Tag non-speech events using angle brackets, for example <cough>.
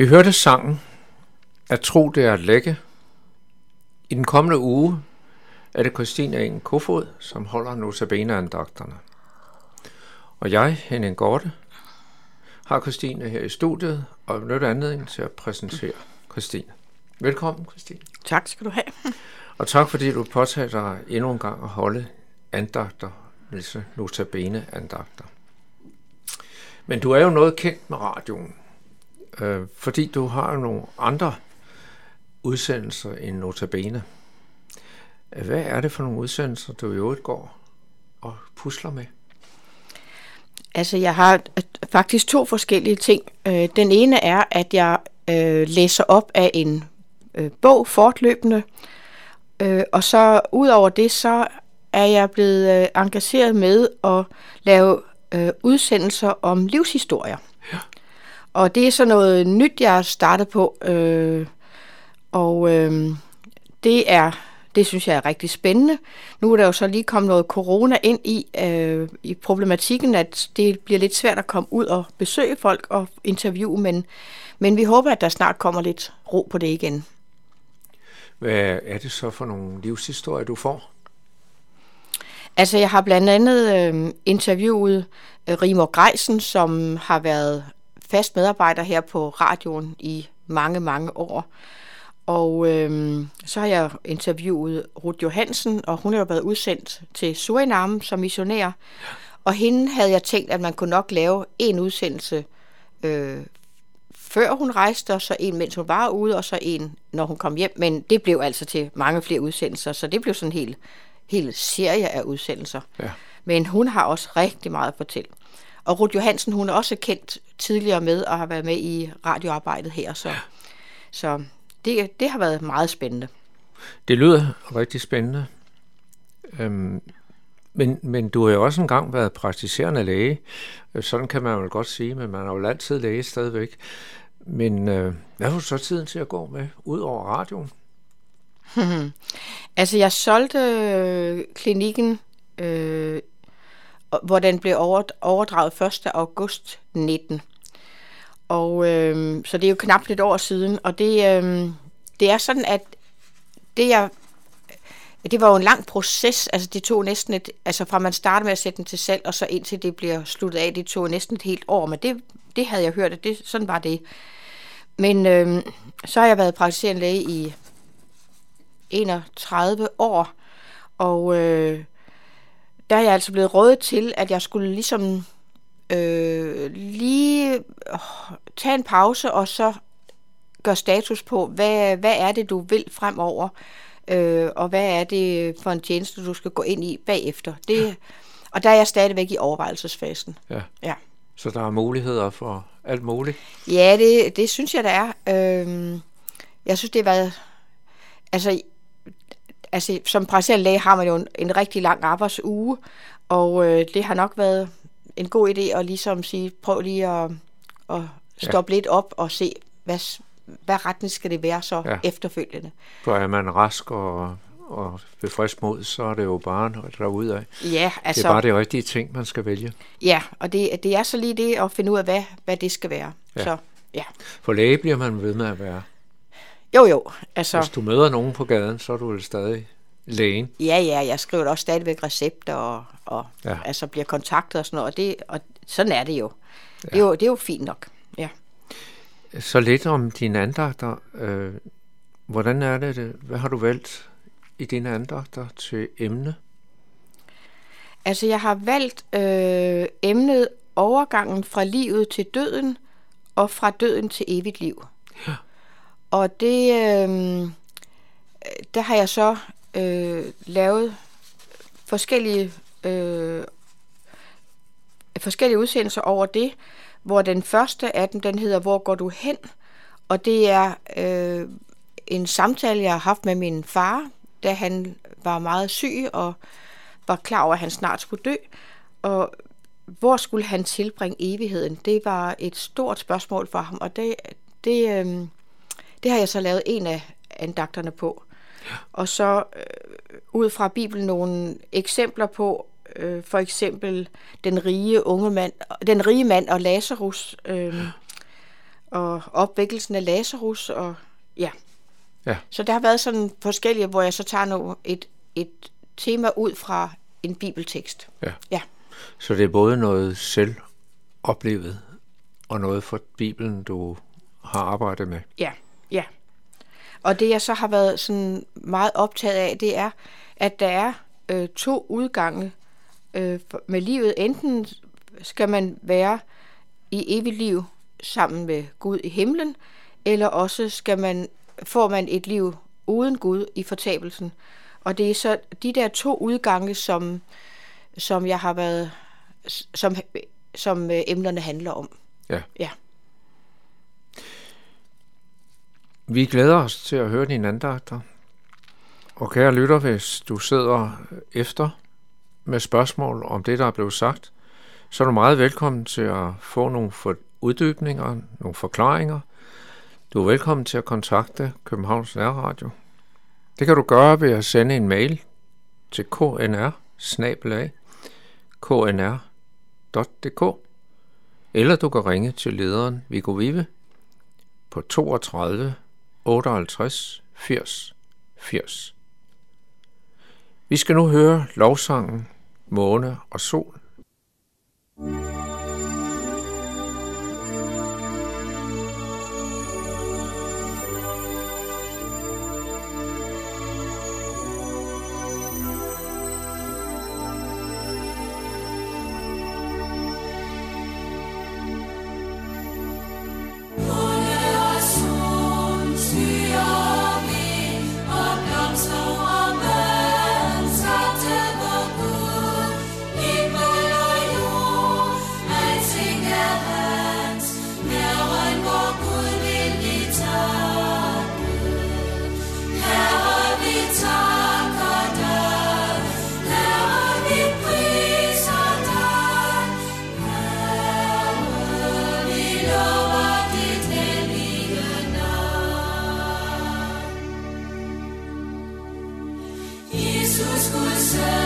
Vi hørte sangen At tro det er at lægge. I den kommende uge er det Christine Ingen Kofod, som holder notabene-andagterne. Og jeg, Henning Gorte, har Christine her i studiet og benytter anledningen til at præsentere Christine. Velkommen, Christine. Tak skal du have. Og tak fordi du påtager dig endnu en gang at holde andagter, disse notabene-andagter. Men du er jo noget kendt med radioen, øh, fordi du har nogle andre udsendelser end Notabene. Hvad er det for nogle udsendelser, du i øvrigt går og pusler med? Altså, jeg har øh, faktisk to forskellige ting. Øh, den ene er, at jeg øh, læser op af en øh, bog fortløbende, øh, og så ud over det, så er jeg blevet øh, engageret med at lave øh, udsendelser om livshistorier. Og det er så noget nyt, jeg har startet på, øh, og øh, det er det synes jeg er rigtig spændende. Nu er der jo så lige kommet noget corona ind i, øh, i problematikken, at det bliver lidt svært at komme ud og besøge folk og interviewe, men, men vi håber, at der snart kommer lidt ro på det igen. Hvad er det så for nogle livshistorier, du får? Altså, jeg har blandt andet øh, interviewet øh, Rimor Greisen, som har været fast medarbejder her på radioen i mange, mange år. Og øh, så har jeg interviewet Ruth Johansen, og hun er jo været udsendt til Suriname som missionær. Og hende havde jeg tænkt, at man kunne nok lave en udsendelse øh, før hun rejste, og så en, mens hun var ude, og så en, når hun kom hjem. Men det blev altså til mange flere udsendelser, så det blev sådan en hel, hel serie af udsendelser. Ja. Men hun har også rigtig meget at fortælle. Og Ruth Johansen, hun er også kendt tidligere med og har været med i radioarbejdet her, så, så det, det har været meget spændende. Det lyder rigtig spændende. Øhm, men, men du har jo også engang været praktiserende læge. Sådan kan man jo godt sige, men man har jo altid læge stadigvæk. Men øh, hvad har du så tiden til at gå med, ud over radioen? <laughs> altså, jeg solgte øh, klinikken, øh, hvor den blev overdraget 1. august 19. Og øh, så det er jo knap et år siden, og det, øh, det er sådan, at det jeg det var jo en lang proces, altså det tog næsten et, altså fra man startede med at sætte den til salg, og så indtil det bliver sluttet af, det tog næsten et helt år, men det, det havde jeg hørt, at det, sådan var det. Men øh, så har jeg været praktiserende læge i 31 år, og øh, der er jeg altså blevet rådet til, at jeg skulle ligesom øh, lige øh, tage en pause, og så gøre status på, hvad, hvad er det, du vil fremover, øh, og hvad er det for en tjeneste, du skal gå ind i bagefter. Det, ja. Og der er jeg stadigvæk i overvejelsesfasen. Ja. ja. Så der er muligheder for alt muligt? Ja, det, det synes jeg, der er. Øh, jeg synes, det har været... Altså, altså som praktiserende læge har man jo en, en rigtig lang arbejdsuge, og øh, det har nok været en god idé at ligesom sige, prøv lige at, at stoppe ja. lidt op og se, hvad, hvad retning skal det være så ja. efterfølgende. For er man rask og, og ved frisk mod, så er det jo bare derude af. Ja, altså, det er altså- bare det rigtige ting, man skal vælge. Ja, og det, det er så lige det at finde ud af, hvad, hvad det skal være. Ja. Så, ja. For læge bliver man ved med at være. Jo, jo. Altså, Hvis du møder nogen på gaden, så er du vel stadig lægen. Ja, ja, jeg skriver også stadigvæk recepter og, og ja. altså bliver kontaktet og sådan noget, og, det, og sådan er det jo. Ja. Det, er jo. det er jo fint nok, ja. Så lidt om dine andagter. Øh, hvordan er det, hvad har du valgt i dine andagter til emne? Altså, jeg har valgt øh, emnet overgangen fra livet til døden og fra døden til evigt liv. Ja. Og det, øh, der har jeg så øh, lavet forskellige øh, forskellige udsendelser over det, hvor den første af dem, den hedder Hvor går du hen? Og det er øh, en samtale, jeg har haft med min far, da han var meget syg og var klar over, at han snart skulle dø. Og hvor skulle han tilbringe evigheden? Det var et stort spørgsmål for ham, og det, det, øh, det har jeg så lavet en af andagterne på. Og så øh, ud fra Bibelen nogle eksempler på, øh, for eksempel den rige unge mand, den rige mand og Lazarus, øh, og opvækkelsen af Lazarus, og ja. Ja. Så der har været sådan forskellige, hvor jeg så tager nu et, et tema ud fra en bibeltekst. Ja. Ja. Så det er både noget selv oplevet, og noget fra Bibelen, du har arbejdet med. Ja, ja. Og det jeg så har været sådan meget optaget af, det er, at der er øh, to udgange øh, med livet. Enten skal man være i evigt liv sammen med Gud i himlen, eller også skal man får man et liv uden Gud i fortabelsen. Og det er så de der to udgange, som, som jeg har været, som, som øh, emnerne handler om. Ja. Ja. Vi glæder os til at høre dine andagter. Og kære lytter, hvis du sidder efter med spørgsmål om det, der er blevet sagt, så er du meget velkommen til at få nogle uddybninger, nogle forklaringer. Du er velkommen til at kontakte Københavns Nærradio. Det kan du gøre ved at sende en mail til knr knr.dk eller du kan ringe til lederen Viggo Vive på 32 58 80 80. Vi skal nu høre lovsangen Måne og Sol. Jesus cruzou.